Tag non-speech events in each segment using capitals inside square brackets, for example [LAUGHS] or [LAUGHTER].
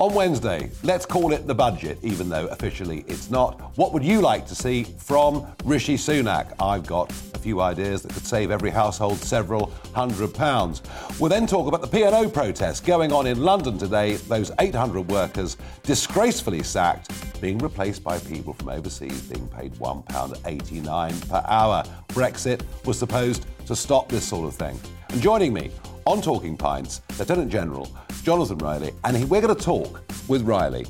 On Wednesday, let's call it the budget, even though officially it's not. What would you like to see from Rishi Sunak? I've got a few ideas that could save every household several hundred pounds. We'll then talk about the P&O protest going on in London today. Those 800 workers disgracefully sacked, being replaced by people from overseas being paid £1.89 per hour. Brexit was supposed to stop this sort of thing. And joining me on Talking Pints, Lieutenant General Jonathan Riley, and we're going to talk with Riley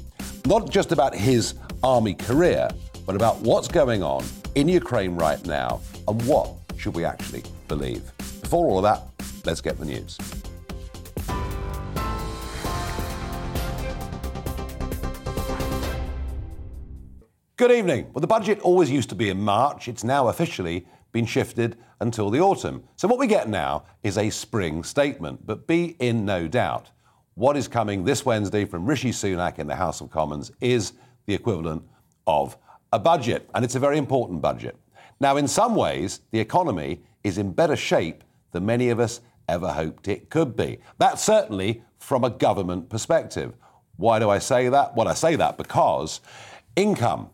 not just about his army career, but about what's going on in Ukraine right now and what should we actually believe. Before all of that, let's get the news. Good evening. Well, the budget always used to be in March. It's now officially been shifted until the autumn. So, what we get now is a spring statement, but be in no doubt. What is coming this Wednesday from Rishi Sunak in the House of Commons is the equivalent of a budget, and it's a very important budget. Now, in some ways, the economy is in better shape than many of us ever hoped it could be. That's certainly from a government perspective. Why do I say that? Well, I say that because income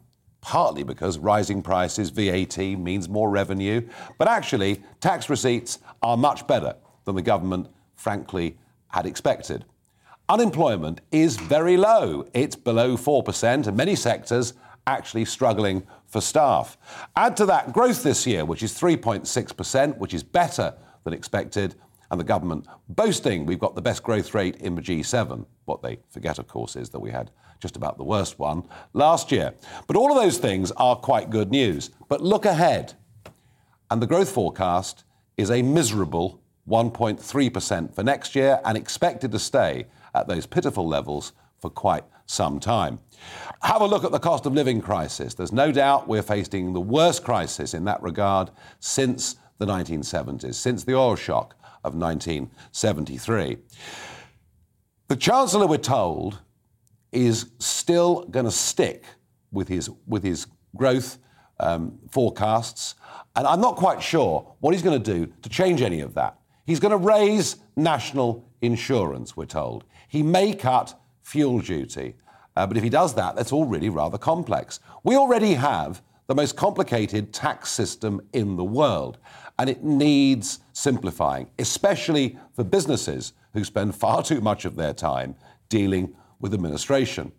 partly because rising prices, VAT, means more revenue. But actually, tax receipts are much better than the government, frankly, had expected. Unemployment is very low. It's below 4%, and many sectors actually struggling for staff. Add to that growth this year, which is 3.6%, which is better than expected, and the government boasting we've got the best growth rate in the G7. What they forget, of course, is that we had just about the worst one last year. But all of those things are quite good news. But look ahead, and the growth forecast is a miserable 1.3% for next year and expected to stay at those pitiful levels for quite some time. Have a look at the cost of living crisis. There's no doubt we're facing the worst crisis in that regard since the 1970s, since the oil shock of 1973. The Chancellor, we're told, is still going to stick with his, with his growth um, forecasts. And I'm not quite sure what he's going to do to change any of that. He's going to raise national insurance, we're told. He may cut fuel duty. Uh, but if he does that, that's all really rather complex. We already have the most complicated tax system in the world, and it needs simplifying, especially for businesses who spend far too much of their time dealing with administration.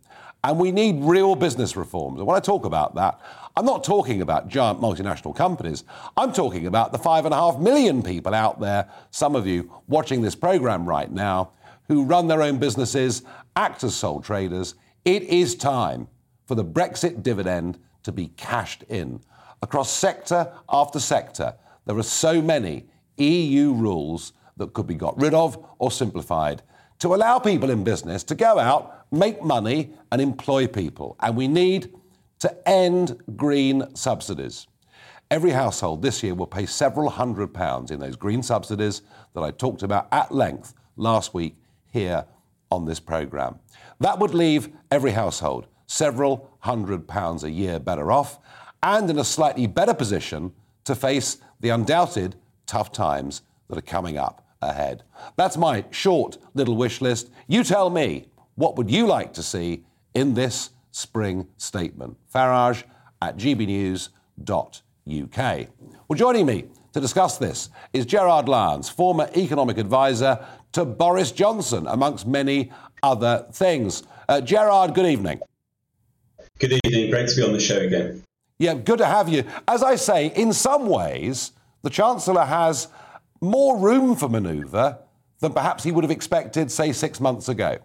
And we need real business reforms. And when I talk about that, I'm not talking about giant multinational companies. I'm talking about the five and a half million people out there, some of you watching this program right now, who run their own businesses, act as sole traders. It is time for the Brexit dividend to be cashed in. Across sector after sector, there are so many EU rules that could be got rid of or simplified to allow people in business to go out, make money, and employ people. And we need to end green subsidies. Every household this year will pay several hundred pounds in those green subsidies that I talked about at length last week here on this programme. That would leave every household several hundred pounds a year better off and in a slightly better position to face the undoubted tough times that are coming up ahead. That's my short little wish list. You tell me, what would you like to see in this spring statement? Farage at gbnews.uk. Well, joining me to discuss this is Gerard Lyons, former economic advisor to Boris Johnson, amongst many other things. Uh, Gerard, good evening. Good evening. Great to be on the show again. Yeah, good to have you. As I say, in some ways, the Chancellor has more room for manoeuvre than perhaps he would have expected, say, six months ago.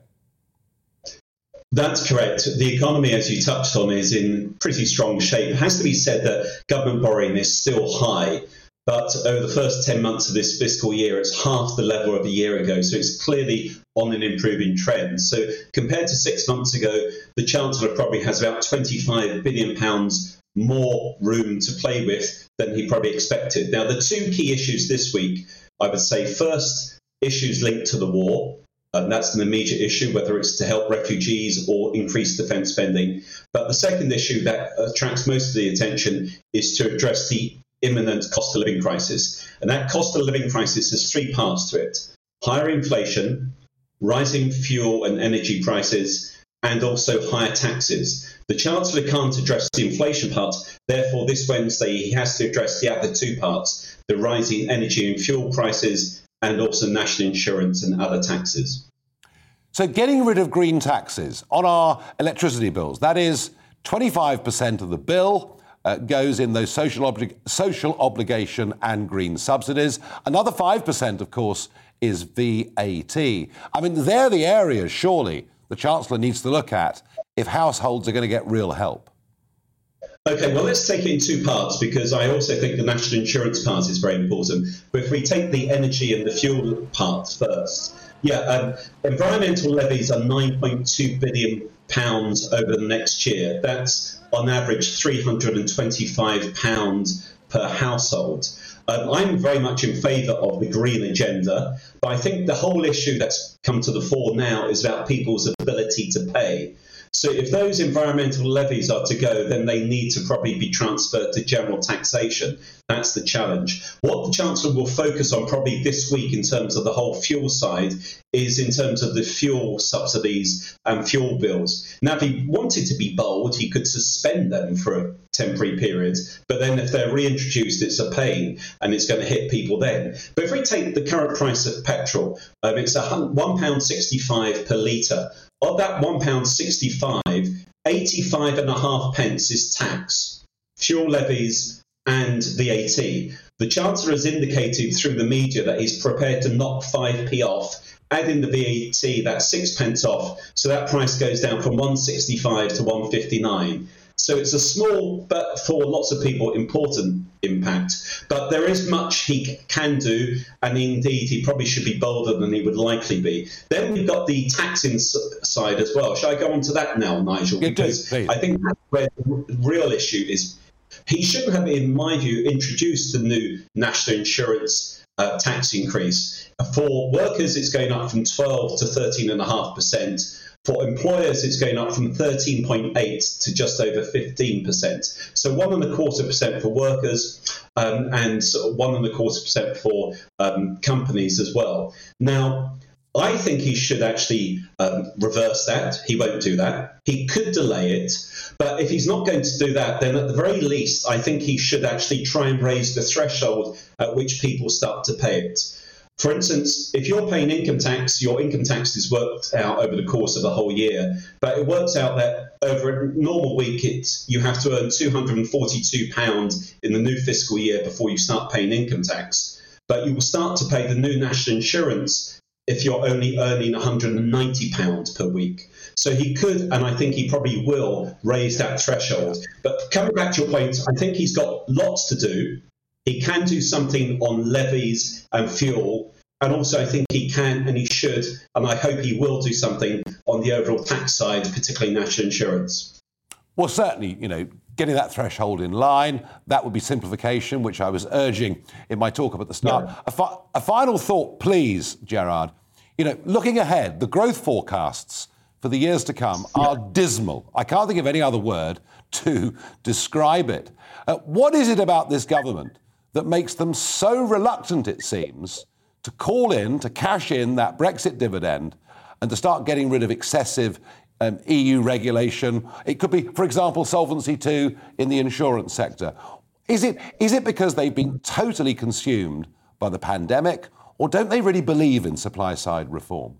That's correct. The economy, as you touched on, is in pretty strong shape. It has to be said that government borrowing is still high, but over the first 10 months of this fiscal year, it's half the level of a year ago. So it's clearly on an improving trend. So compared to six months ago, the Chancellor probably has about £25 billion more room to play with than he probably expected. Now, the two key issues this week, I would say first, issues linked to the war. And that's an immediate issue, whether it's to help refugees or increase defence spending. But the second issue that attracts most of the attention is to address the imminent cost of living crisis. And that cost of living crisis has three parts to it higher inflation, rising fuel and energy prices, and also higher taxes. The Chancellor can't address the inflation part, therefore, this Wednesday he has to address the other two parts the rising energy and fuel prices, and also national insurance and other taxes. So, getting rid of green taxes on our electricity bills, that is 25% of the bill. Uh, goes in those social, obli- social obligation and green subsidies. Another 5%, of course, is VAT. I mean, they're the areas, surely, the Chancellor needs to look at if households are going to get real help. Okay, well, let's take it in two parts because I also think the national insurance part is very important. But if we take the energy and the fuel part first, yeah, um, environmental levies are 9.2 billion pounds over the next year. That's on average 325 pounds per household. Um, I'm very much in favour of the green agenda, but I think the whole issue that's come to the fore now is about people's ability to pay. So if those environmental levies are to go, then they need to probably be transferred to general taxation. That's the challenge. What the Chancellor will focus on probably this week in terms of the whole fuel side is in terms of the fuel subsidies and fuel bills. Now, if he wanted to be bold, he could suspend them for a temporary period, but then if they're reintroduced, it's a pain and it's going to hit people then. But if we take the current price of petrol, um, it's £1.65 per litre. Of that £1.65, 85 and a half pence is tax, fuel levies, and VAT. The Chancellor has indicated through the media that he's prepared to knock 5p off. Add in the VAT, that's six pence off, so that price goes down from 165 to 159. So it's a small, but for lots of people, important impact. But there is much he can do, and indeed, he probably should be bolder than he would likely be. Then we've got the taxing side as well. Shall I go on to that now, Nigel? Because I think that's where the real issue is. He shouldn't have, in my view, introduced the new national insurance uh, tax increase. For workers, it's going up from 12 to 13.5%. For employers, it's going up from 13.8 to just over 15%. So one and a quarter percent for workers um, and one and a quarter percent for um, companies as well. Now, I think he should actually um, reverse that. He won't do that. He could delay it. But if he's not going to do that, then at the very least, I think he should actually try and raise the threshold at which people start to pay it. For instance, if you're paying income tax, your income tax is worked out over the course of a whole year, but it works out that over a normal week, it's, you have to earn £242 in the new fiscal year before you start paying income tax. But you will start to pay the new national insurance if you're only earning £190 per week. So he could, and I think he probably will, raise that threshold. But coming back to your point, I think he's got lots to do. He can do something on levies and fuel. And also, I think he can and he should, and I hope he will do something on the overall tax side, particularly national insurance. Well, certainly, you know, getting that threshold in line, that would be simplification, which I was urging in my talk up at the start. Yeah. A, fi- a final thought, please, Gerard. You know, looking ahead, the growth forecasts for the years to come are dismal. I can't think of any other word to [LAUGHS] describe it. Uh, what is it about this government that makes them so reluctant, it seems, to call in, to cash in that Brexit dividend and to start getting rid of excessive um, EU regulation? It could be, for example, Solvency II in the insurance sector. Is it, is it because they've been totally consumed by the pandemic, or don't they really believe in supply side reform?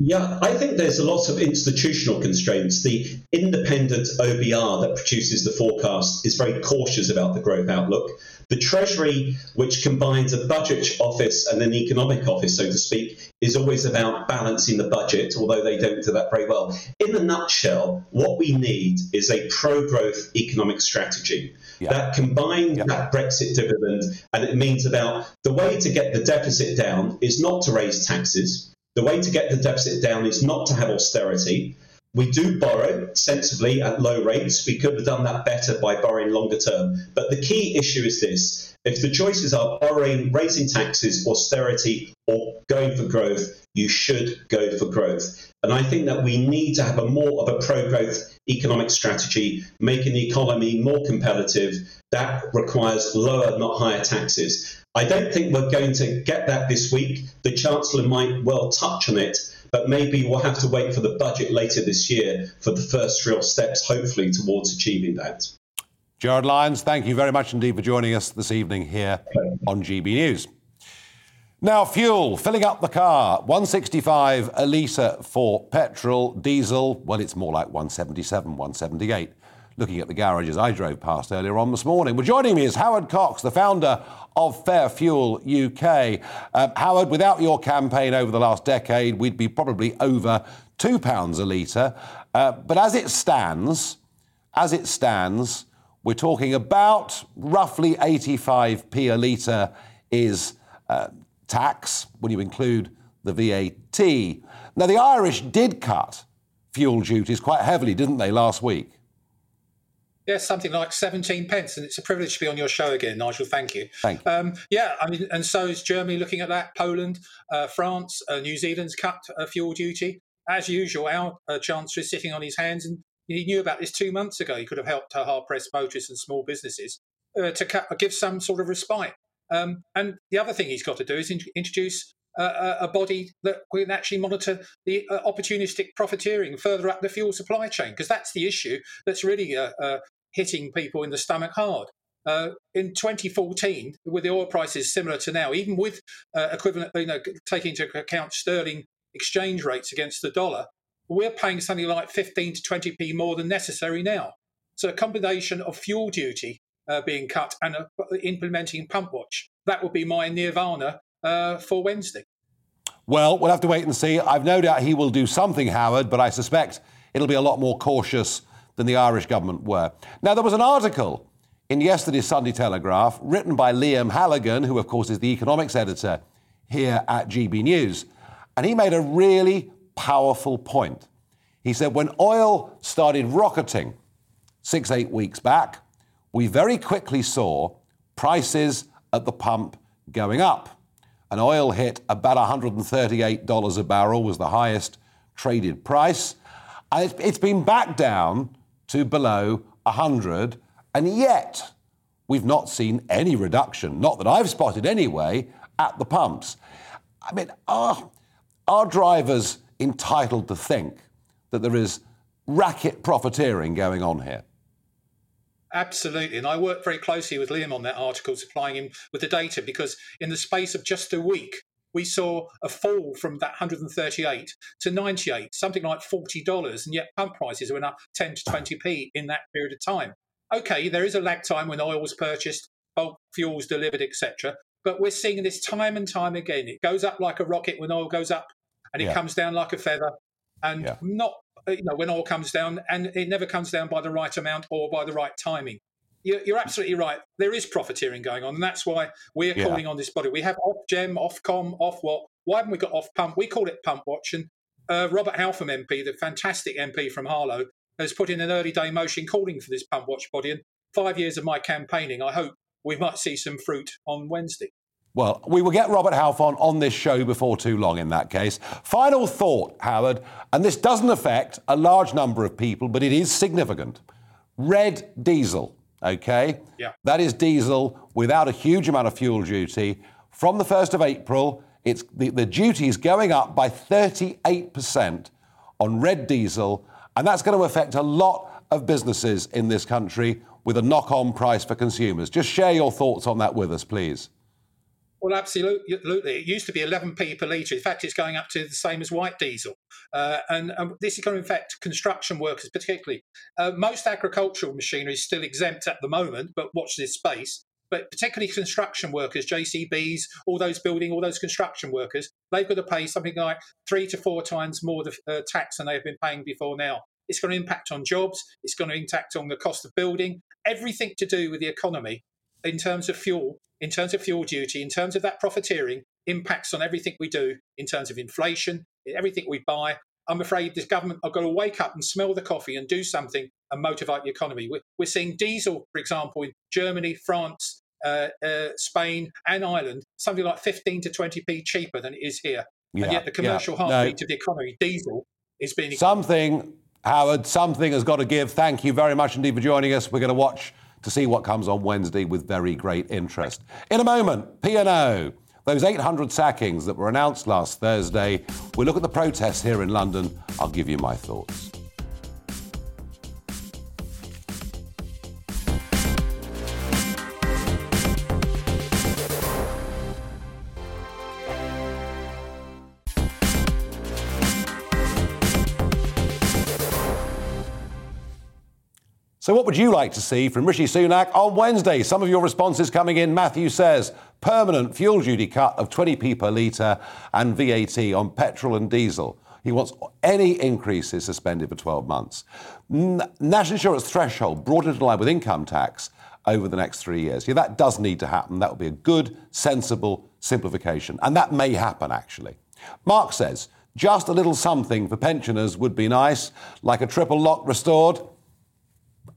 Yeah, I think there's a lot of institutional constraints. The independent OBR that produces the forecast is very cautious about the growth outlook. The Treasury, which combines a budget office and an economic office, so to speak, is always about balancing the budget, although they don't do that very well. In a nutshell, what we need is a pro growth economic strategy. Yeah. That combines yeah. that Brexit dividend, and it means about the way to get the deficit down is not to raise taxes. The way to get the deficit down is not to have austerity. We do borrow sensibly at low rates. We could have done that better by borrowing longer term. But the key issue is this if the choices are borrowing, raising taxes, austerity, or going for growth, you should go for growth. And I think that we need to have a more of a pro growth economic strategy, making the economy more competitive. That requires lower, not higher taxes. I don't think we're going to get that this week. The Chancellor might well touch on it, But maybe we'll have to wait for the budget later this year for the first real steps, hopefully, towards achieving that. Gerard Lyons, thank you very much indeed for joining us this evening here on GB News. Now, fuel, filling up the car, 165 a litre for petrol, diesel, well, it's more like 177, 178. Looking at the garages I drove past earlier on this morning. Well, joining me is Howard Cox, the founder of Fair Fuel UK. Uh, Howard, without your campaign over the last decade, we'd be probably over £2 a litre. Uh, but as it stands, as it stands, we're talking about roughly 85p a litre is uh, tax when you include the VAT. Now, the Irish did cut fuel duties quite heavily, didn't they, last week? Yes, something like 17 pence. And it's a privilege to be on your show again, Nigel. Thank you. Thank you. Um, yeah, I mean, and so is Germany looking at that, Poland, uh, France, uh, New Zealand's cut uh, fuel duty. As usual, our uh, Chancellor is sitting on his hands and he knew about this two months ago. He could have helped hard pressed motorists and small businesses uh, to give some sort of respite. Um, and the other thing he's got to do is in- introduce uh, a body that can actually monitor the uh, opportunistic profiteering further up the fuel supply chain, because that's the issue that's really uh, uh, hitting people in the stomach hard. Uh, in 2014, with the oil prices similar to now, even with equivalent, you know, taking into account sterling exchange rates against the dollar, we're paying something like 15 to 20p more than necessary now. So a combination of fuel duty uh, being cut and uh, implementing pump watch, that would be my nirvana uh, for Wednesday. Well, we'll have to wait and see. I've no doubt he will do something, Howard, but I suspect it'll be a lot more cautious than the Irish government were. Now, there was an article in yesterday's Sunday Telegraph written by Liam Halligan, who, of course, is the economics editor here at GB News, and he made a really powerful point. He said, when oil started rocketing six, eight weeks back, we very quickly saw prices at the pump going up. And oil hit about $138 a barrel, was the highest traded price. And it's been back down to below 100, and yet we've not seen any reduction, not that I've spotted anyway, at the pumps. I mean, are, are drivers entitled to think that there is racket profiteering going on here. Absolutely. And I worked very closely with Liam on that article, supplying him with the data, because in the space of just a week, we saw a fall from that 138 to 98, something like $40, and yet pump prices went up 10 to 20p in that period of time. Okay, there is a lag time when oil was purchased, bulk fuels delivered, etc. But we're seeing this time and time again. It goes up like a rocket when oil goes up, and it yeah. comes down like a feather. And yeah. not, you know, when oil comes down, and it never comes down by the right amount or by the right timing. You're, you're absolutely right. There is profiteering going on, and that's why we're yeah. calling on this body. We have Ofgem, Ofcom, off what? Why haven't we got off pump? We call it pump watch. And uh, Robert Halfon MP, the fantastic MP from Harlow, has put in an early day motion calling for this pump watch body. And five years of my campaigning, I hope we might see some fruit on Wednesday. Well, we will get Robert Halfon on this show before too long in that case. Final thought, Howard, and this doesn't affect a large number of people, but it is significant. Red diesel, okay? Yeah. That is diesel without a huge amount of fuel duty. From the 1st of April, it's, the, the duty is going up by 38% on red diesel, and that's going to affect a lot of businesses in this country with a knock on price for consumers. Just share your thoughts on that with us, please. Well, absolutely. It used to be 11p per litre. In fact, it's going up to the same as white diesel. Uh, and um, this is going to affect construction workers particularly. Uh, most agricultural machinery is still exempt at the moment, but watch this space. But particularly construction workers, JCBs, all those building, all those construction workers, they've got to pay something like three to four times more the, uh, tax than they've been paying before now. It's going to impact on jobs. It's going to impact on the cost of building. Everything to do with the economy in terms of fuel in terms of fuel duty, in terms of that profiteering, impacts on everything we do in terms of inflation, everything we buy. I'm afraid this government are going to wake up and smell the coffee and do something and motivate the economy. We're, we're seeing diesel, for example, in Germany, France, uh, uh, Spain, and Ireland, something like 15 to 20p cheaper than it is here. Yeah, and yet the commercial yeah. heartbeat no. of the economy, diesel, is being. Something, Howard, something has got to give. Thank you very much indeed for joining us. We're going to watch to see what comes on Wednesday with very great interest. In a moment, P&O. Those 800 sackings that were announced last Thursday. We look at the protests here in London. I'll give you my thoughts. So, what would you like to see from Rishi Sunak on Wednesday? Some of your responses coming in. Matthew says permanent fuel duty cut of 20p per litre and VAT on petrol and diesel. He wants any increases suspended for 12 months. National insurance threshold brought into line with income tax over the next three years. Yeah, that does need to happen. That would be a good, sensible simplification. And that may happen, actually. Mark says just a little something for pensioners would be nice, like a triple lock restored.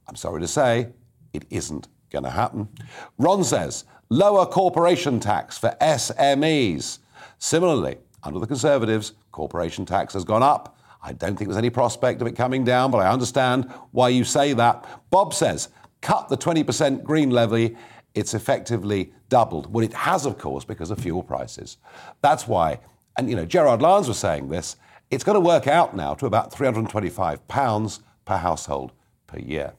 I'm sorry to say, it isn't going to happen. Ron says lower corporation tax for SMEs. Similarly, under the Conservatives, corporation tax has gone up. I don't think there's any prospect of it coming down, but I understand why you say that. Bob says cut the 20% green levy. It's effectively doubled. Well, it has, of course, because of fuel prices. That's why, and you know, Gerard Lyons was saying this, it's going to work out now to about £325 per household per year.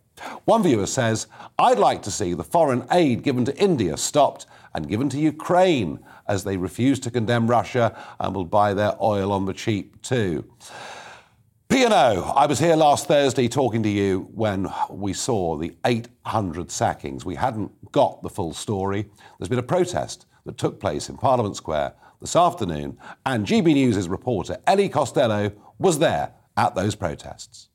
One viewer says, I'd like to see the foreign aid given to India stopped and given to Ukraine as they refuse to condemn Russia and will buy their oil on the cheap too. P&O, I was here last Thursday talking to you when we saw the 800 sackings. We hadn't got the full story. There's been a protest that took place in Parliament Square this afternoon, and GB News' reporter Ellie Costello was there at those protests.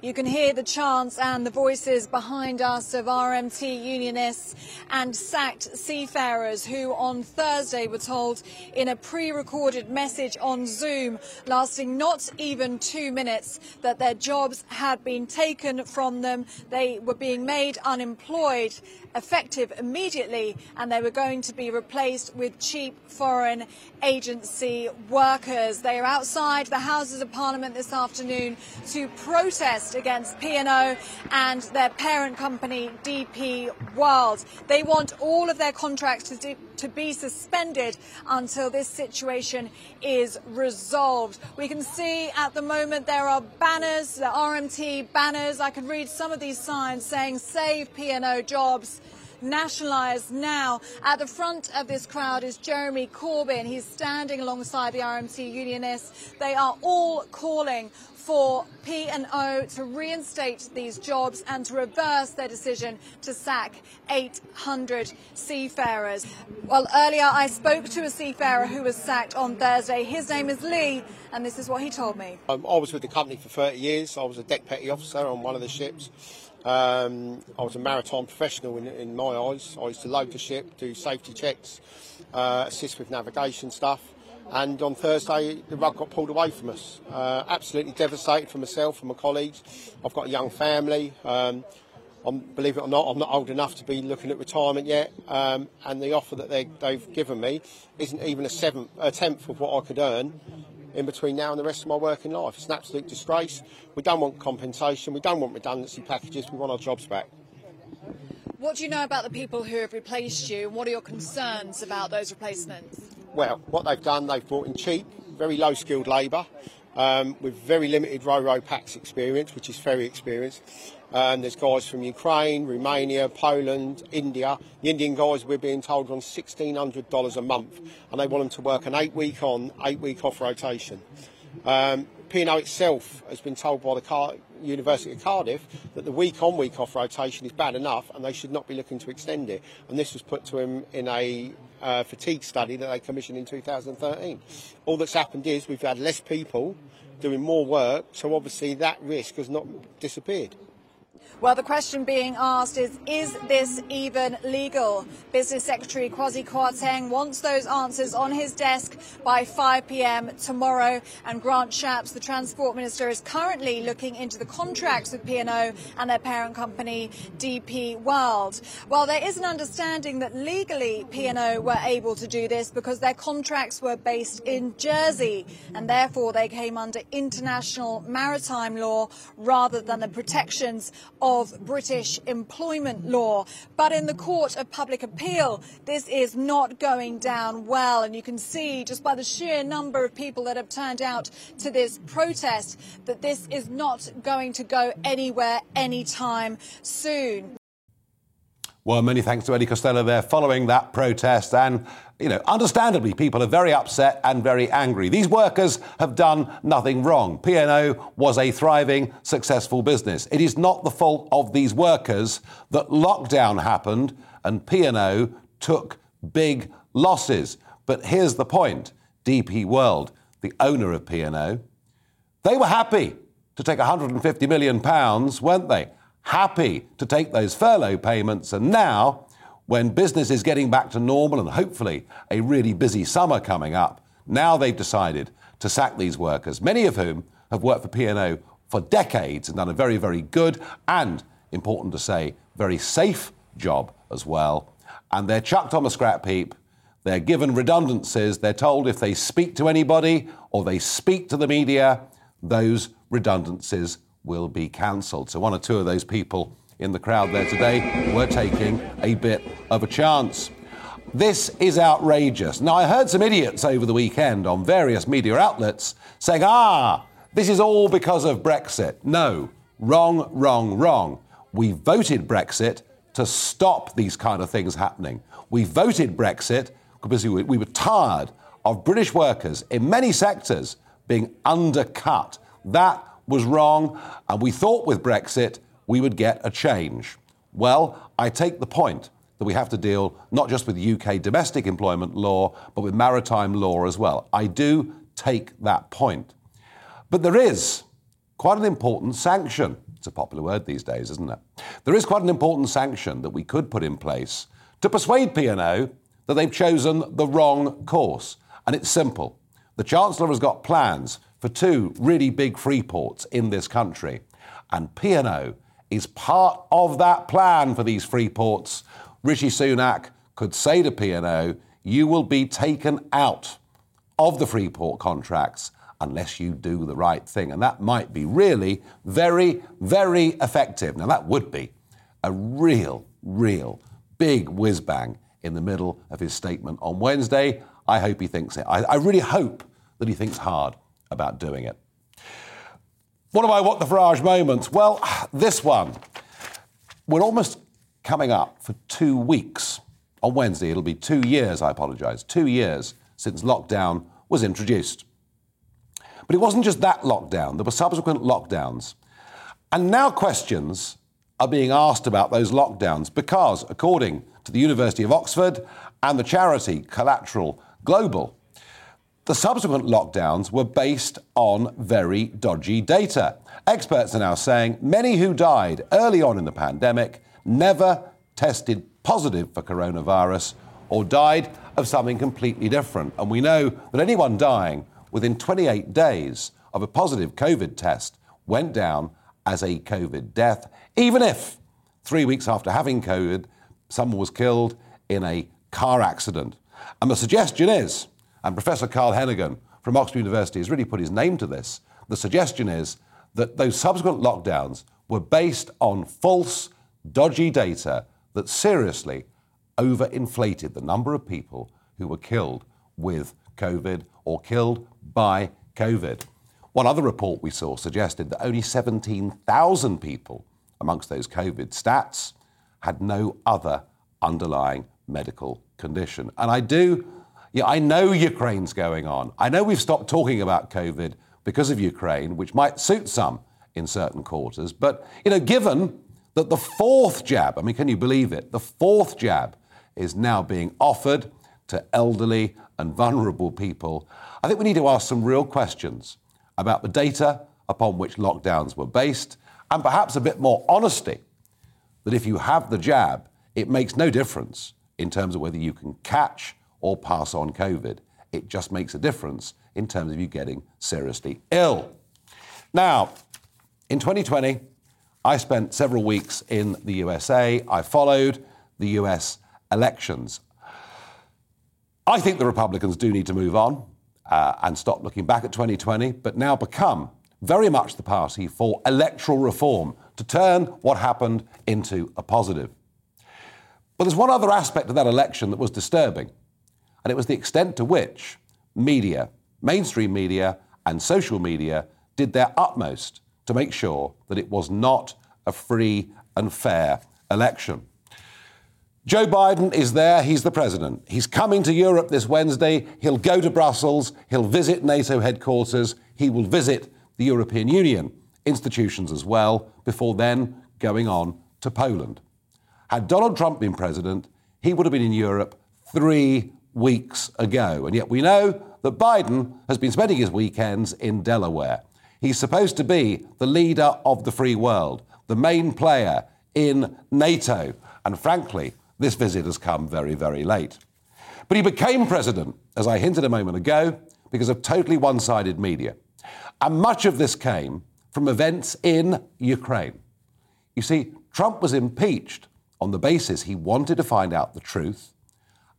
You can hear the chants and the voices behind us of RMT unionists and sacked seafarers who on Thursday were told in a pre-recorded message on Zoom lasting not even two minutes that their jobs had been taken from them. They were being made unemployed effective immediately and they were going to be replaced with cheap foreign agency workers. They are outside the Houses of Parliament this afternoon to protest against P&O and their parent company DP World. They want all of their contracts to, to be suspended until this situation is resolved. We can see at the moment there are banners, the RMT banners. I can read some of these signs saying save P&O jobs nationalised now. At the front of this crowd is Jeremy Corbyn. He's standing alongside the RMT unionists. They are all calling for P&O to reinstate these jobs and to reverse their decision to sack 800 seafarers. Well, earlier I spoke to a seafarer who was sacked on Thursday. His name is Lee, and this is what he told me. Um, I was with the company for 30 years. I was a deck petty officer on one of the ships. Um, I was a maritime professional in, in, my eyes. I used to load the ship, do safety checks, uh, assist with navigation stuff. And on Thursday, the rug got pulled away from us. Uh, absolutely devastated for myself and my colleagues. I've got a young family. Um, believe it or not, I'm not old enough to be looking at retirement yet. Um, and the offer that they, have given me isn't even a, seventh, a tenth of what I could earn in between now and the rest of my working life. It's an absolute disgrace. We don't want compensation, we don't want redundancy packages, we want our jobs back. What do you know about the people who have replaced you? And what are your concerns about those replacements? Well, what they've done, they've brought in cheap, very low skilled labour um, with very limited Ro-Ro PAX experience, which is very experienced. Um, there's guys from Ukraine, Romania, Poland, India. The Indian guys, we're being told, are on $1,600 a month, and they want them to work an eight week on, eight week off rotation. Um, P&O itself has been told by the Car- University of Cardiff that the week on, week off rotation is bad enough and they should not be looking to extend it. And this was put to him in a uh, fatigue study that they commissioned in 2013. All that's happened is we've had less people doing more work, so obviously that risk has not disappeared. Well, the question being asked is, is this even legal? Business Secretary Kwasi Kwarteng wants those answers on his desk by 5 p.m. tomorrow. And Grant Shapps, the Transport Minister, is currently looking into the contracts with P&O and their parent company, DP World. Well, there is an understanding that legally P&O were able to do this because their contracts were based in Jersey and therefore they came under international maritime law rather than the protections of British employment law. But in the Court of Public Appeal, this is not going down well. And you can see just by the sheer number of people that have turned out to this protest that this is not going to go anywhere anytime soon. Well, many thanks to Ellie Costello there following that protest. And, you know, understandably, people are very upset and very angry. These workers have done nothing wrong. P&O was a thriving, successful business. It is not the fault of these workers that lockdown happened and P&O took big losses. But here's the point DP World, the owner of P&O, they were happy to take 150 million pounds, weren't they? Happy to take those furlough payments. And now, when business is getting back to normal and hopefully a really busy summer coming up, now they've decided to sack these workers, many of whom have worked for P&O for decades and done a very, very good and, important to say, very safe job as well. And they're chucked on the scrap heap. They're given redundancies. They're told if they speak to anybody or they speak to the media, those redundancies will be cancelled. So one or two of those people in the crowd there today were taking a bit of a chance. This is outrageous. Now, I heard some idiots over the weekend on various media outlets saying, ah, this is all because of Brexit. No, wrong, wrong, wrong. We voted Brexit to stop these kind of things happening. We voted Brexit because we were tired of British workers in many sectors being undercut. That was wrong, and we thought with Brexit we would get a change. Well, I take the point that we have to deal not just with UK domestic employment law, but with maritime law as well. I do take that point. But there is quite an important sanction. It's a popular word these days, isn't it? There is quite an important sanction that we could put in place to persuade P&O that they've chosen the wrong course. And it's simple. The Chancellor has got plans for two really big free ports in this country. And P&O is part of that plan for these free ports. Rishi Sunak could say to P&O, you will be taken out of the free port contracts unless you do the right thing. And that might be really very, very effective. Now, that would be a real, real big whiz bang in the middle of his statement on Wednesday. I hope he thinks it. I, I really hope that he thinks hard about doing it. What are my what the Farage moments? Well, this one. We're almost coming up for two weeks. On Wednesday, it'll be two years, I apologise, two years since lockdown was introduced. But it wasn't just that lockdown, there were subsequent lockdowns. And now questions are being asked about those lockdowns because, according to the University of Oxford and the charity Collateral Global, the subsequent lockdowns were based on very dodgy data. Experts are now saying many who died early on in the pandemic never tested positive for coronavirus or died of something completely different. And we know that anyone dying within 28 days of a positive COVID test went down as a COVID death, even if three weeks after having COVID, someone was killed in a car accident. And the suggestion is and Professor Carl Heneghan from Oxford University has really put his name to this. The suggestion is that those subsequent lockdowns were based on false, dodgy data that seriously overinflated the number of people who were killed with COVID or killed by COVID. One other report we saw suggested that only 17,000 people amongst those COVID stats had no other underlying medical condition. And I do yeah, I know Ukraine's going on. I know we've stopped talking about COVID because of Ukraine, which might suit some in certain quarters. But, you know, given that the fourth jab, I mean, can you believe it? The fourth jab is now being offered to elderly and vulnerable people. I think we need to ask some real questions about the data upon which lockdowns were based and perhaps a bit more honesty that if you have the jab, it makes no difference in terms of whether you can catch or pass on COVID. It just makes a difference in terms of you getting seriously ill. Now, in 2020, I spent several weeks in the USA. I followed the US elections. I think the Republicans do need to move on uh, and stop looking back at 2020, but now become very much the party for electoral reform to turn what happened into a positive. But there's one other aspect of that election that was disturbing, and it was the extent to which media, mainstream media, and social media did their utmost to make sure that it was not a free and fair election. Joe Biden is there. He's the president. He's coming to Europe this Wednesday. He'll go to Brussels. He'll visit NATO headquarters. He will visit the European Union institutions as well before then going on to Poland. Had Donald Trump been president, he would have been in Europe three weeks ago. And yet we know that Biden has been spending his weekends in Delaware. He's supposed to be the leader of the free world, the main player in NATO. And frankly, this visit has come very, very late. But he became president, as I hinted a moment ago, because of totally one sided media. And much of this came from events in Ukraine. You see, Trump was impeached on the basis he wanted to find out the truth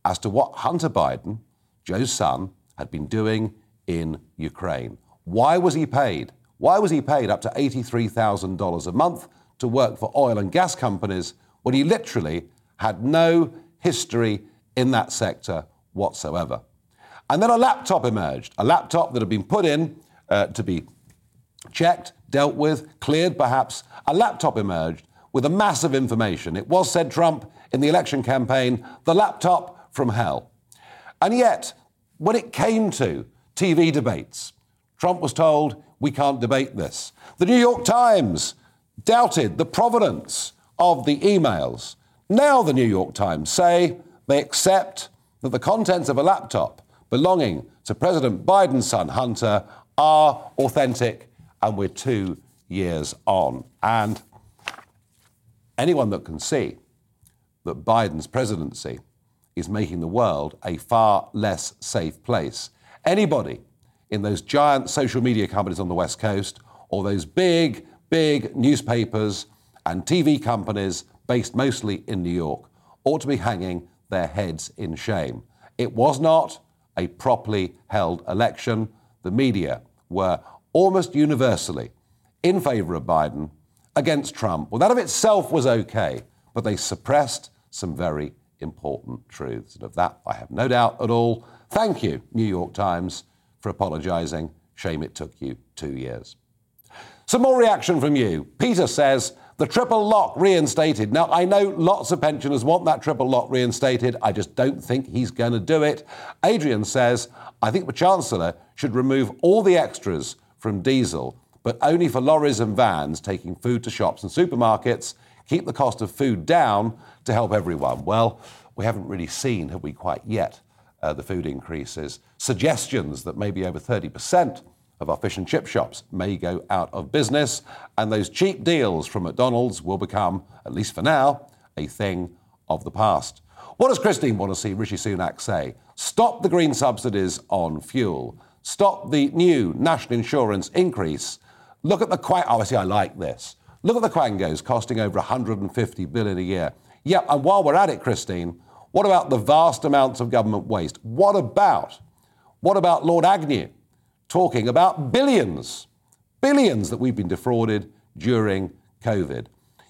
as to what Hunter Biden, Joe's son, had been doing in Ukraine. Why was he paid? Why was he paid up to $83,000 a month to work for oil and gas companies when he literally had no history in that sector whatsoever? And then a laptop emerged, a laptop that had been put in uh, to be checked, dealt with, cleared perhaps. A laptop emerged with a mass of information. It was, said Trump in the election campaign, the laptop from hell. And yet, when it came to TV debates, Trump was told, we can't debate this. The New York Times doubted the provenance of the emails. Now, the New York Times say they accept that the contents of a laptop belonging to President Biden's son, Hunter, are authentic, and we're two years on. And anyone that can see that Biden's presidency is making the world a far less safe place. Anybody in those giant social media companies on the West Coast or those big, big newspapers and TV companies based mostly in New York ought to be hanging their heads in shame. It was not a properly held election. The media were almost universally in favour of Biden against Trump. Well, that of itself was okay, but they suppressed some very important truths. And of that, I have no doubt at all. Thank you, New York Times, for apologising. Shame it took you two years. Some more reaction from you. Peter says, the triple lock reinstated. Now, I know lots of pensioners want that triple lock reinstated. I just don't think he's going to do it. Adrian says, I think the Chancellor should remove all the extras from diesel, but only for lorries and vans taking food to shops and supermarkets keep the cost of food down to help everyone. Well, we haven't really seen, have we, quite yet, uh, the food increases. Suggestions that maybe over 30% of our fish and chip shops may go out of business, and those cheap deals from McDonald's will become, at least for now, a thing of the past. What does Christine want to see Rishi Sunak say? Stop the green subsidies on fuel. Stop the new national insurance increase. Look at the quite. Obviously, I like this. Look at the Quangos costing over 150 billion a year. Yeah, and while we're at it, Christine, what about the vast amounts of government waste? What about, what about Lord Agnew talking about billions, billions that we've been defrauded during COVID?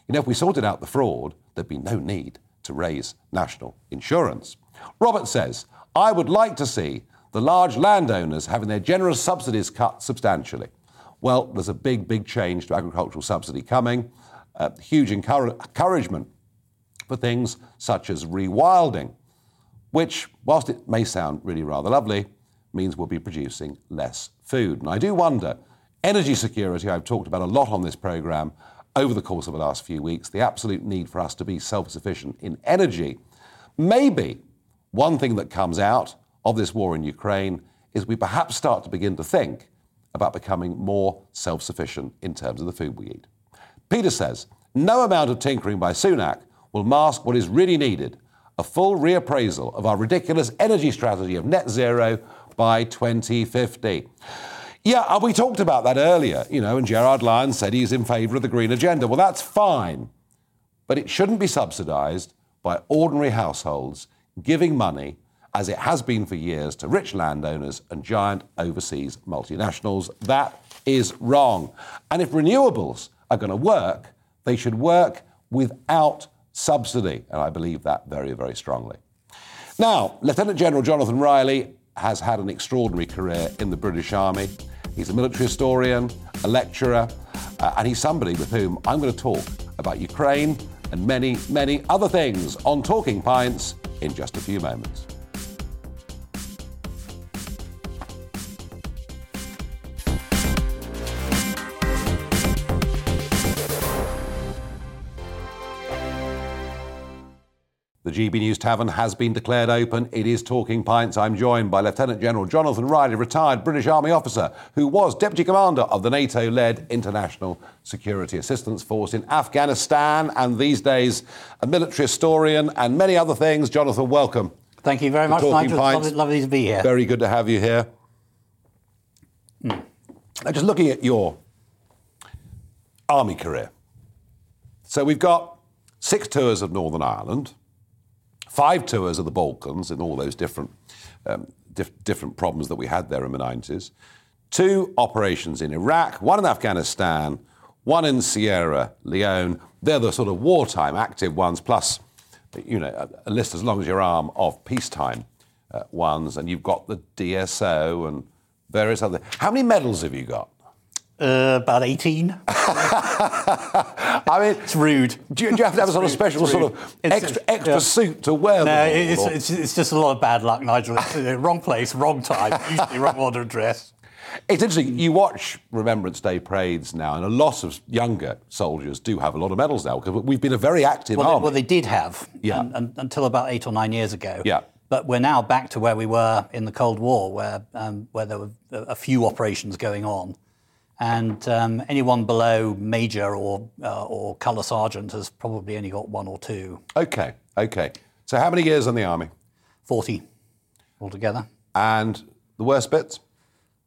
You know, if we sorted out the fraud, there'd be no need to raise national insurance. Robert says, I would like to see the large landowners having their generous subsidies cut substantially. Well, there's a big, big change to agricultural subsidy coming, uh, huge encouragement for things such as rewilding, which, whilst it may sound really rather lovely, means we'll be producing less food. And I do wonder, energy security, I've talked about a lot on this programme over the course of the last few weeks, the absolute need for us to be self sufficient in energy. Maybe one thing that comes out of this war in Ukraine is we perhaps start to begin to think about becoming more self sufficient in terms of the food we eat. Peter says no amount of tinkering by Sunak will mask what is really needed a full reappraisal of our ridiculous energy strategy of net zero by 2050. Yeah, we talked about that earlier, you know, and Gerard Lyons said he's in favour of the green agenda. Well, that's fine, but it shouldn't be subsidised by ordinary households giving money as it has been for years, to rich landowners and giant overseas multinationals. That is wrong. And if renewables are going to work, they should work without subsidy. And I believe that very, very strongly. Now, Lieutenant General Jonathan Riley has had an extraordinary career in the British Army. He's a military historian, a lecturer, uh, and he's somebody with whom I'm going to talk about Ukraine and many, many other things on Talking Pints in just a few moments. GB News Tavern has been declared open. It is Talking Pints. I'm joined by Lieutenant General Jonathan Riley, retired British Army officer who was Deputy Commander of the NATO led International Security Assistance Force in Afghanistan and these days a military historian and many other things. Jonathan, welcome. Thank you very much, Nigel. Lovely, lovely, to be here. Very good to have you here. Mm. Now, just looking at your army career. So we've got six tours of Northern Ireland five tours of the Balkans and all those different, um, dif- different problems that we had there in the 90s, two operations in Iraq, one in Afghanistan, one in Sierra Leone. They're the sort of wartime active ones, plus, you know, a, list as long as your arm of peacetime uh, ones. And you've got the DSO and various other. How many medals have you got? Uh, about 18. [LAUGHS] I mean, it's rude. Do you, do you have to have a sort of special sort of extra, extra yeah. suit to wear? No, it's, it's, it's, just a lot of bad luck, Nigel. wrong place, wrong time, usually wrong order of dress. It's interesting. You watch Remembrance Day parades now, and a lot of younger soldiers do have a lot of medals now because we've been a very active well, army. They, well, they did have, yeah. Until about eight or nine years ago. Yeah. But we're now back to where we were in the Cold War, where um, where there were a few operations going on and um, anyone below major or uh, or colour sergeant has probably only got one or two. Okay, okay. So how many years in the army? Forty altogether. And the worst bits?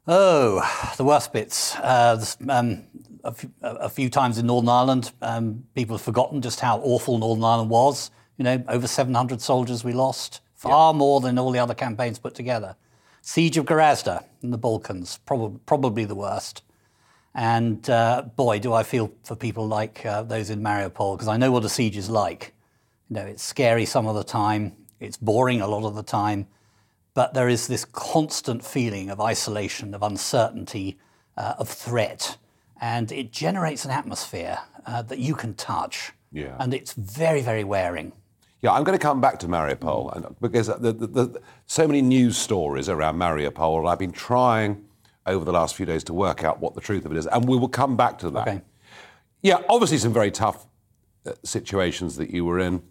Oh, the worst bits. Uh, um, a, few, a, few, times in Northern Ireland, um, people have forgotten just how awful Northern Ireland was. You know, over 700 soldiers we lost, far yeah. more than all the other campaigns put together. Siege of Gorazde in the Balkans, prob- probably the worst. And uh, boy, do I feel for people like uh, those in Mariupol, because I know what a siege is like. You know, it's scary some of the time, it's boring a lot of the time, but there is this constant feeling of isolation, of uncertainty, uh, of threat, and it generates an atmosphere uh, that you can touch. Yeah. And it's very, very wearing. Yeah, I'm going to come back to Mariupol because the, the, the, so many news stories around Mariupol. I've been trying over the last few days to work out what the truth of it is, and we will come back to that. Okay. Yeah, obviously some very tough uh, situations that you were in,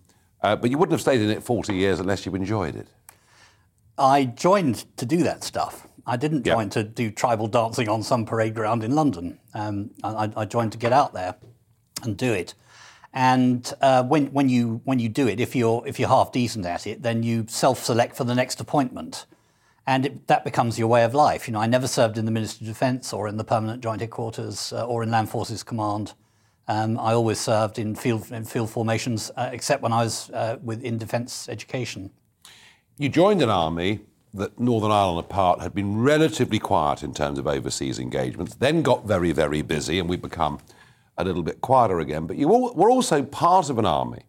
uh, but you wouldn't have stayed in it 40 years unless you enjoyed it. I joined to do that stuff. I didn't join to do tribal dancing on some parade ground in London. Um, I, I, joined to get out there and do it. And uh, when, when, you, when you do it, if you're, if you're half decent at it, then you self select for the next appointment and it, that becomes your way of life. You know, I never served in the Ministry of Defence or in the Permanent Joint Headquarters uh, or in Land Forces Command. Um, I always served in field in field formations, uh, except when I was uh, with in defence education. You joined an army that Northern Ireland apart had been relatively quiet in terms of overseas engagements, then got very, very busy, and we've become a little bit quieter again. But you were also part of an army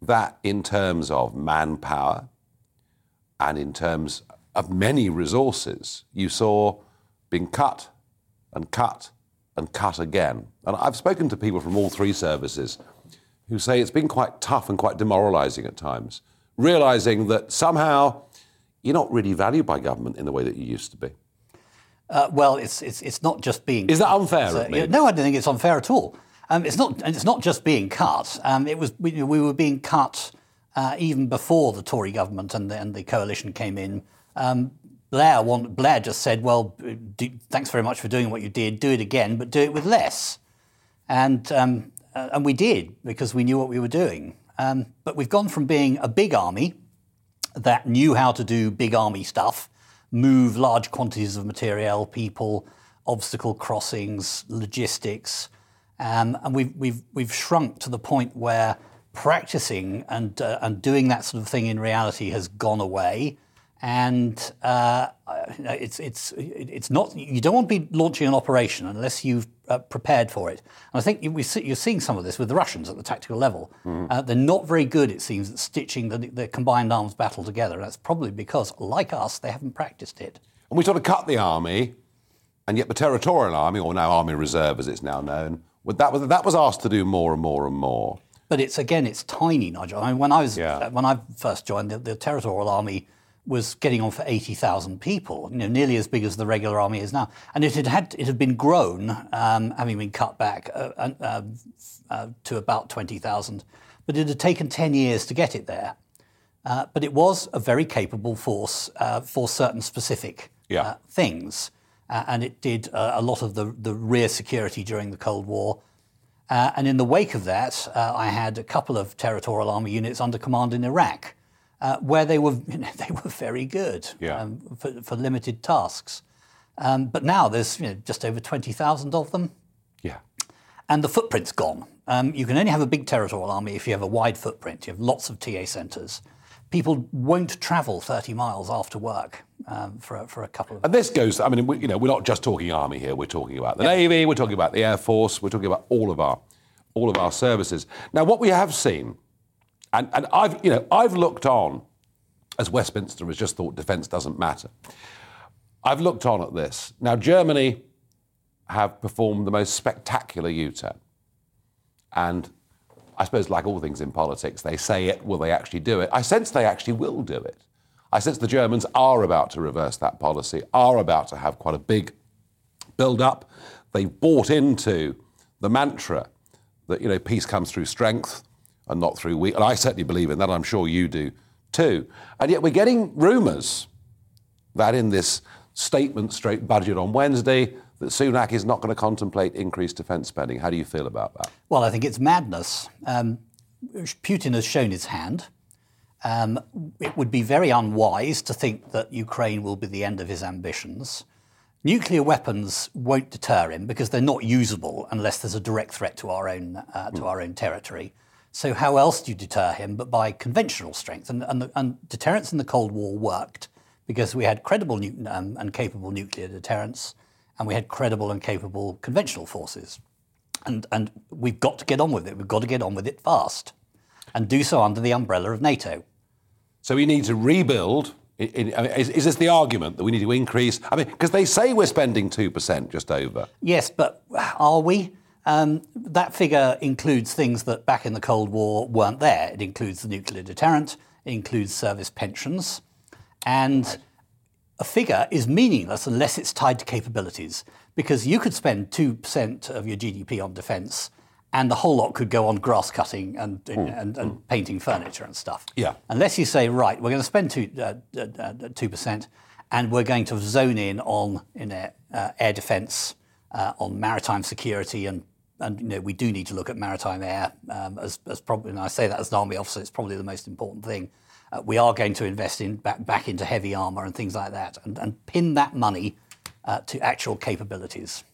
that, in terms of manpower, and in terms of many resources, you saw being cut and cut and cut again. And I've spoken to people from all three services who say it's been quite tough and quite demoralising at times, realising that somehow you're not really valued by government in the way that you used to be. Uh, well, it's, it's, it's not just being. Is that unfair? Uh, no, I don't think it's unfair at all. Um, it's not, and it's not just being cut. Um, it was we, we were being cut uh, even before the Tory government and the, and the coalition came in. Um, Blair, want, Blair just said, well, do, thanks very much for doing what you did, do it again, but do it with less. And, um, uh, and we did because we knew what we were doing. Um, but we've gone from being a big army that knew how to do big army stuff, move large quantities of material, people, obstacle crossings, logistics, um, and we've, we've, we've shrunk to the point where practicing and, uh, and doing that sort of thing in reality has gone away. And uh, it's it's it's not. You don't want to be launching an operation unless you've uh, prepared for it. And I think you, see, you're seeing some of this with the Russians at the tactical level. Mm. Uh, they're not very good, it seems, at stitching the, the combined arms battle together. And that's probably because, like us, they haven't practiced it. And we sort of cut the army, and yet the territorial army, or now Army Reserve as it's now known, that was that was asked to do more and more and more. But it's again, it's tiny, Nigel. I mean, when I was yeah. when I first joined, the, the territorial army was getting on for 80,000 people, you know, nearly as big as the regular army is now. And it had, had it had been grown, um, having been cut back uh, uh, uh, to about 20,000, but it had taken 10 years to get it there. Uh, but it was a very capable force uh, for certain specific yeah. Uh, things. and it did a lot of the, the rear security during the Cold War. and in the wake of that, I had a couple of territorial army units under command in Iraq uh, where they were you [LAUGHS] know, they were very good yeah. um, for, for, limited tasks. Um, but now there's you know, just over twenty thousand of them. Yeah, and the footprint's gone. Um, you can only have a big territorial army if you have a wide footprint. You have lots of TA centres. People won't travel 30 miles after work um, for, a, for a couple of. And this goes. I mean, we, you know, we're not just talking army here. We're talking about the Navy. We're talking about the Air Force. We're talking about all of our all of our services. Now, what we have seen and, and I've, you know, I've looked on, as Westminster has just thought defence doesn't matter. I've looked on at this. Now, Germany have performed the most spectacular U turn. And I suppose, like all things in politics, they say it, will they actually do it? I sense they actually will do it. I sense the Germans are about to reverse that policy, are about to have quite a big build up. They've bought into the mantra that, you know, peace comes through strength and not through weak. And I certainly believe in that. I'm sure you do too. And yet we're getting rumours that in this statement straight budget on Wednesday, that Sunak is not going to contemplate increased defence spending. How do you feel about that? Well, I think it's madness. Um, Putin has shown his hand. Um, it would be very unwise to think that Ukraine will be the end of his ambitions. Nuclear weapons won't deter him because they're not usable unless there's a direct threat to our own uh, to mm. our own territory. So how else do you deter him but by conventional strength? And, and, and deterrence in the Cold War worked because we had credible nu- um, and capable nuclear deterrence, and we had credible and capable conventional forces. And, and we've got to get on with it. We've got to get on with it fast, and do so under the umbrella of NATO. So we need to rebuild. In, I mean, is, is, this the argument that we need to increase? I mean, because they say we're spending two percent just over. Yes, but are we? Um, that figure includes things that back in the Cold War weren't there. It includes the nuclear deterrent, it includes service pensions, and a figure is meaningless unless it's tied to capabilities. Because you could spend 2% of your GDP on defence and the whole lot could go on grass cutting and, mm. and, and mm. painting furniture and stuff. Yeah. Unless you say, right, we're going to spend 2%, uh, uh, 2% and we're going to zone in on in air, uh, air defence, uh, on maritime security and and you know, we do need to look at maritime air um, as, as probably, and I say that as an army officer, it's probably the most important thing. Uh, we are going to invest in back, back into heavy armour and things like that, and, and pin that money uh, to actual capabilities.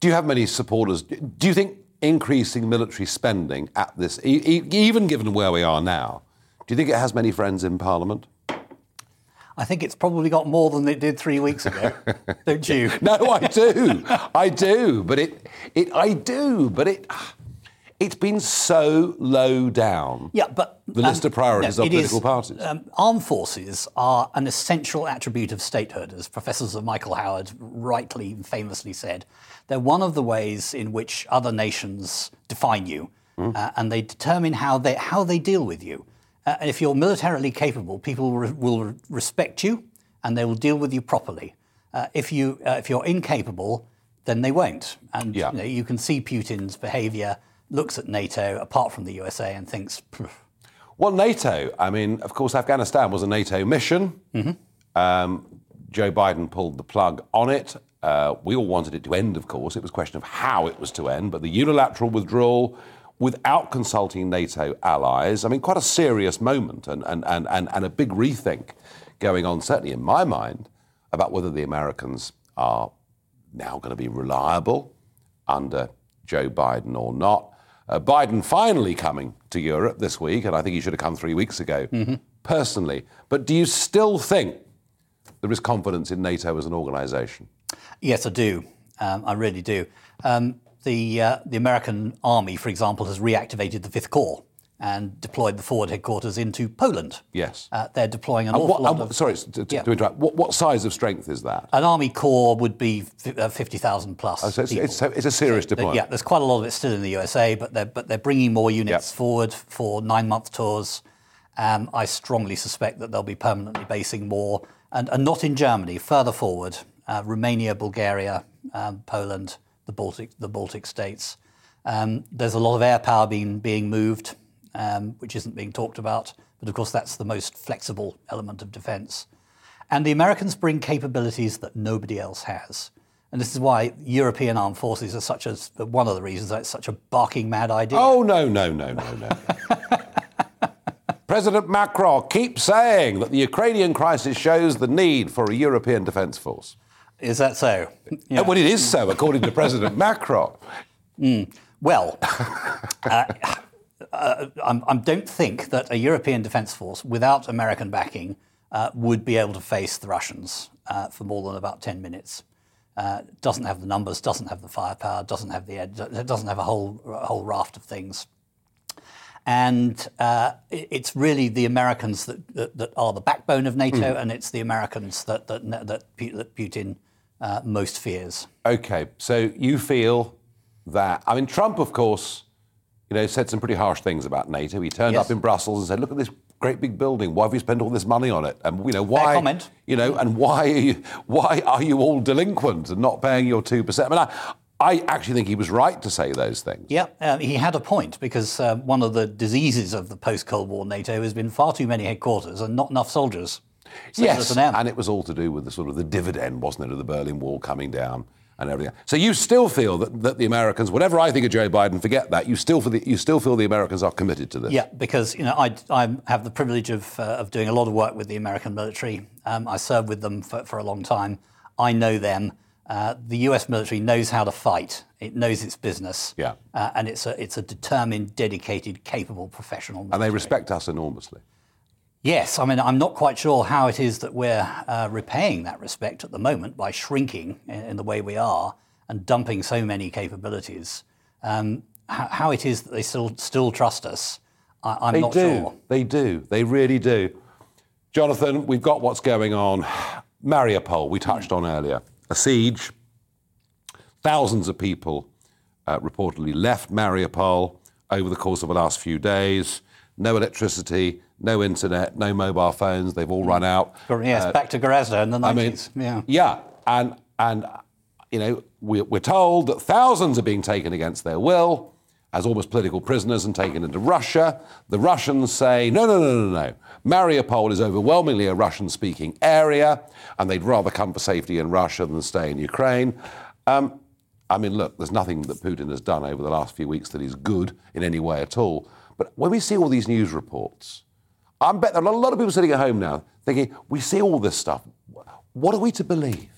Do you have many supporters? Do you think increasing military spending at this, e- even given where we are now, do you think it has many friends in Parliament? I think it's probably got more than it did three weeks ago, [LAUGHS] don't you? [LAUGHS] no, I do, I do, but it, it, I do, but it, it's been so low down. Yeah, but the list um, of priorities no, of political is, parties. Um, armed forces are an essential attribute of statehood, as Professor Sir Michael Howard rightly and famously said. They're one of the ways in which other nations define you, mm. uh, and they determine how they how they deal with you. Uh, and if you're militarily capable, people re- will respect you and they will deal with you properly. Uh, if, you, uh, if you're incapable, then they won't. And yeah. you, know, you, can see Putin's behaviour, looks at NATO, apart from the USA, and thinks. Pff. Well, NATO, I mean, of course, Afghanistan was a NATO mission. Mm-hmm. Um, Joe Biden pulled the plug on it. Uh, we all wanted it to end, of course. It was a question of how it was to end, but the unilateral withdrawal without consulting NATO allies. I mean, quite a serious moment and, and, and, and, and a big rethink going on, certainly in my mind, about whether the Americans are now going to be reliable under Joe Biden or not. Uh, Biden finally coming to Europe this week, and I think he should have come three weeks ago, mm-hmm. personally, but do you still think there is confidence in NATO as an organisation? Yes, I do. Um, I really do. Um, the, uh, the American Army, for example, has reactivated the Fifth Corps and deployed the forward headquarters into Poland. Yes. Uh, they're deploying an And awful what- lot of. sorry to, to, Yeah. to interrupt. What, what size of strength is that? An army corps would be uh, 50,000 plus. Oh, so it's, it's, it's a serious But deployment. yeah, there's quite a lot of it still in the USA, but they're, but they're bringing more units Yep. forward for nine month tours. Um, I strongly suspect that they'll be permanently basing more, and, and not in Germany, further forward uh, Romania, Bulgaria, um, Poland, the Baltic, the Baltic states. Um, there's a lot of air power being, being moved, um, which isn't being talked about, but of course, that's the most flexible element of defence. And the Americans bring capabilities that nobody else has. And this is why European armed forces are such a one of the reasons that it's such a barking mad idea. Oh, no, no, no, no, no. [LAUGHS] President Macron keeps saying that the Ukrainian crisis shows the need for a European defence force. Is that so? Yeah. Well, it is so, according to [LAUGHS] President Macron. Well, [LAUGHS] uh, uh, I don't think that a European defence force without American backing uh, would be able to face the Russians uh, for more than about 10 minutes. Uh, doesn't have the numbers, doesn't have the firepower, doesn't have the ed- doesn't have a whole a whole raft of things. And uh, it's really the Americans that, that, that are the backbone of NATO, and it's the Americans that that, that, that Putin uh, most fears. Okay, so you feel that I mean Trump, of course, you know, said some pretty harsh things about NATO. He turned Yes. up in Brussels and said, "Look at this great big building. Why have you spent all this money on it? And you know why? comment. You know, and why are you why are you all delinquent and not paying your two percent?" I mean, I, I actually think he was right to say those things. Yeah, um, he had a point because uh, one of the diseases of the post Cold War NATO has been far too many headquarters and not enough soldiers. Yes, and it was all to do with the sort of the dividend, wasn't it, of the Berlin Wall coming down and everything. So you still feel that, that the Americans, whatever I think of Joe Biden, forget that. You still feel the, you still feel the Americans are committed to this. Yeah, because you know I, I have the privilege of, uh, of doing a lot of work with the American military. Um, I served with them for, for a long time. I know them. Uh, the U.S. military knows how to fight. It knows its business. Yeah. uh, and it's a it's a determined, dedicated, capable professional. And they respect us enormously. Yes, I mean, I'm not quite sure how it is that we're uh, repaying that respect at the moment by shrinking in, in the way we are and dumping so many capabilities. Um, how, how it is that they still still trust us, I, I'm They not do. sure. They do. They really do. Jonathan, we've got what's going on. Mariupol, we touched on earlier. A siege. Thousands of people uh, reportedly left Mariupol over the course of the last few days. No electricity, no internet, no mobile phones. They've all run out. Yes, back to Gorazde in the 90s. I mean, yeah. yeah, and and you know we're, we're told that thousands are being taken against their will as almost political prisoners and taken into Russia. The Russians say no, no, no, no, no. Mariupol is overwhelmingly a Russian-speaking area, and they'd rather come for safety in Russia than stay in Ukraine. Um, I mean, look, there's nothing that Putin has done over the last few weeks that is good in any way at all. But when we see all these news reports, I bet there are a lot of people sitting at home now thinking, we see all this stuff. What are we to believe?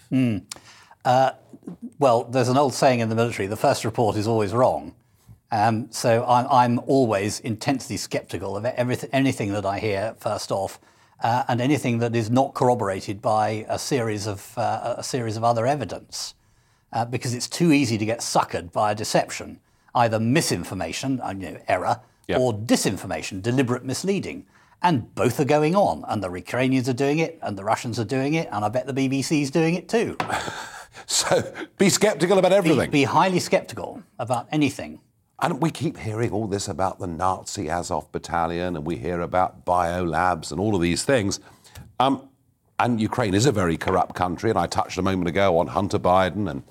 Well, there's an old saying in the military the first report is always wrong. Um, so I'm, I'm always intensely skeptical of everything, anything that I hear first off, uh, and anything that is not corroborated by a series of, uh, a series of other evidence. Uh, because it's too easy to get suckered by a deception, either misinformation, uh, you know, error, Yeah. or disinformation, deliberate misleading. And both are going on, and the Ukrainians are doing it, and the Russians are doing it, and I bet the BBC's doing it too. [LAUGHS] So be skeptical about Be, everything. be highly skeptical about anything. And we keep hearing all this about the Nazi Azov battalion, and we hear about biolabs and all of these things. Um, and Ukraine is a very corrupt country, and I touched a moment ago on Hunter Biden and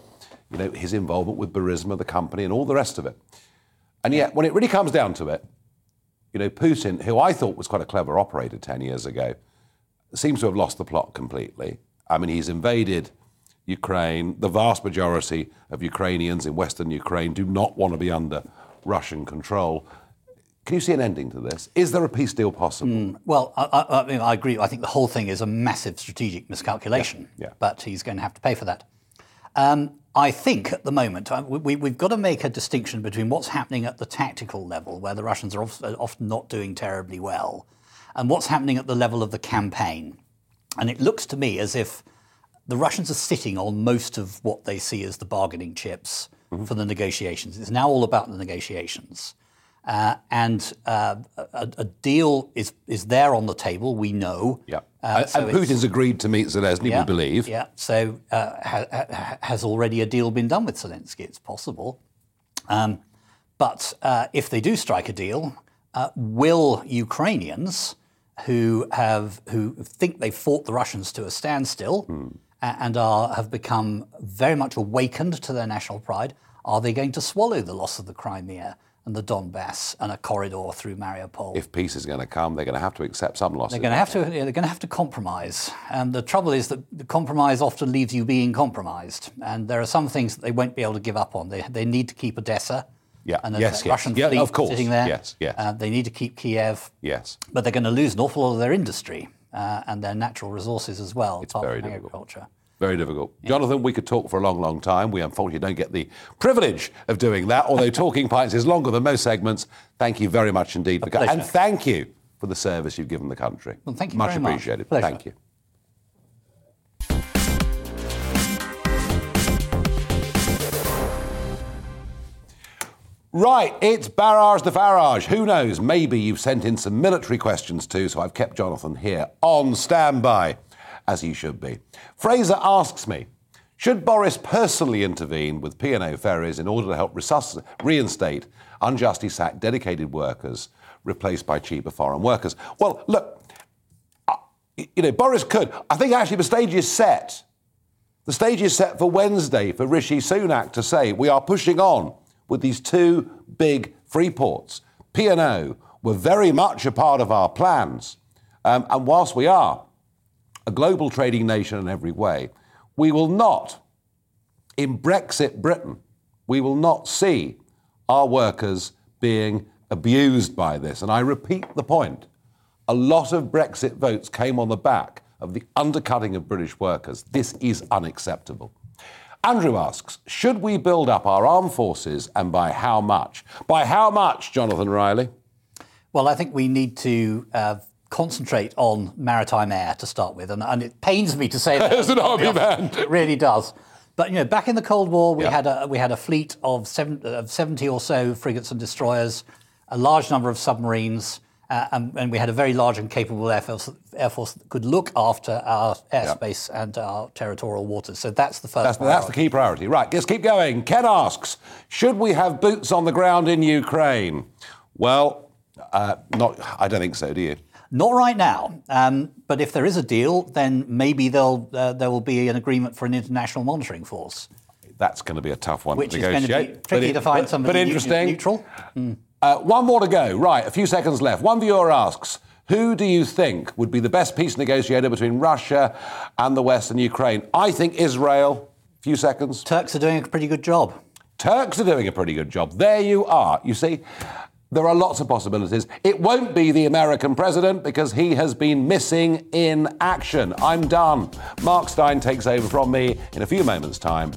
you know his involvement with Burisma, the company, and all the rest of it. And yet, when it really comes down to it, you know, Putin, who I thought was quite a clever operator 10 years ago, seems to have lost the plot completely. I mean, he's invaded Ukraine. The vast majority of Ukrainians in Western Ukraine do not want to be under Russian control. Can you see an ending to this? Is there a peace deal possible? Well, I, I, I, mean, I agree. I think the whole thing is a massive strategic miscalculation. Yeah, yeah. But he's going to have to pay for that. Um, I think at the moment we, we've got to make a distinction between what's happening at the tactical level, where the Russians are often not doing terribly well, and what's happening at the level of the campaign. And it looks to me as if the Russians are sitting on most of what they see as the bargaining chips mm-hmm. for the negotiations. It's now all about the negotiations. Uh, and uh, a, a, deal is is there on the table. We know. Yeah. Uh, so and Putin's agreed to meet Zelensky. Yeah, we believe. Yeah. So uh, ha, ha, has already a deal been done with Zelensky? It's possible. Um, but uh, if they do strike a deal, uh, will Ukrainians who have who think they fought the Russians to a standstill mm. and are have become very much awakened to their national pride, are they going to swallow the loss of the Crimea? And the Donbass and a corridor through Mariupol. If peace is going to come, they're going to have to accept some losses. They're going to have to. They're going to have to compromise. And the trouble is that the compromise often leaves you being compromised. And there are some things that they won't be able to give up on. They, they need to keep Odessa. Yeah. And yes, yes. Russian yeah, fleet of course. sitting there. Yes, yes. Uh, they need to keep Kiev. Yes. But they're going to lose an awful lot of their industry uh, and their natural resources as well. It's very difficult. Agriculture. Very difficult. Yeah. Jonathan, we could talk for a long, long time. We unfortunately don't get the privilege of doing that, although [LAUGHS] Talking Pints is longer than most segments. Thank you very much indeed. For, and thank you for the service you've given the country. Well, thank you much very appreciated. Much. Thank you. Right, it's Barrage the Farage. Who knows? Maybe you've sent in some military questions too, so I've kept Jonathan here on standby as he should be. Fraser asks me, should Boris personally intervene with P&O ferries in order to help reinstate unjustly sacked dedicated workers replaced by cheaper foreign workers? Well, look, you know, Boris could. I think actually the stage is set. The stage is set for Wednesday for Rishi Sunak to say we are pushing on with these two big free ports. P&O were very much a part of our plans. Um, and whilst we are a global trading nation in every way, we will not, in Brexit Britain, we will not see our workers being abused by this. And I repeat the point a lot of Brexit votes came on the back of the undercutting of British workers. This is unacceptable. Andrew asks, should we build up our armed forces and by how much? By how much, Jonathan Riley? Well, I think we need to uh, concentrate on maritime air to start with, and, and it pains me to say that. [LAUGHS] As an army man, it really does. But you know, back in the Cold War, we had a we had a fleet of, seven, of seventy or so frigates and destroyers, a large number of submarines, uh, and, and, we had a very large and capable air force, air force that could look after our airspace and our territorial waters. So that's the first. That's, that's, the key priority. Right. Let's keep going. Ken asks, should we have boots on the ground in Ukraine? Well, uh, not. I don't think so. Do you? Not right now, um, but if there is a deal, then maybe uh, there will be an agreement for an international monitoring force. That's going to be a tough one Which to negotiate. Which is going to be tricky but to find but, somebody but interesting. neutral. Mm. Uh, one more to go. Right, a few seconds left. One viewer asks, who do you think would be the best peace negotiator between Russia and the West and Ukraine? I think Israel. A few seconds. Turks are doing a pretty good job. Turks are doing a pretty good job. There you are. You see, there are lots of possibilities. It won't be the American president because he has been missing in action. I'm done. Mark Steyn takes over from me in a few moments' time.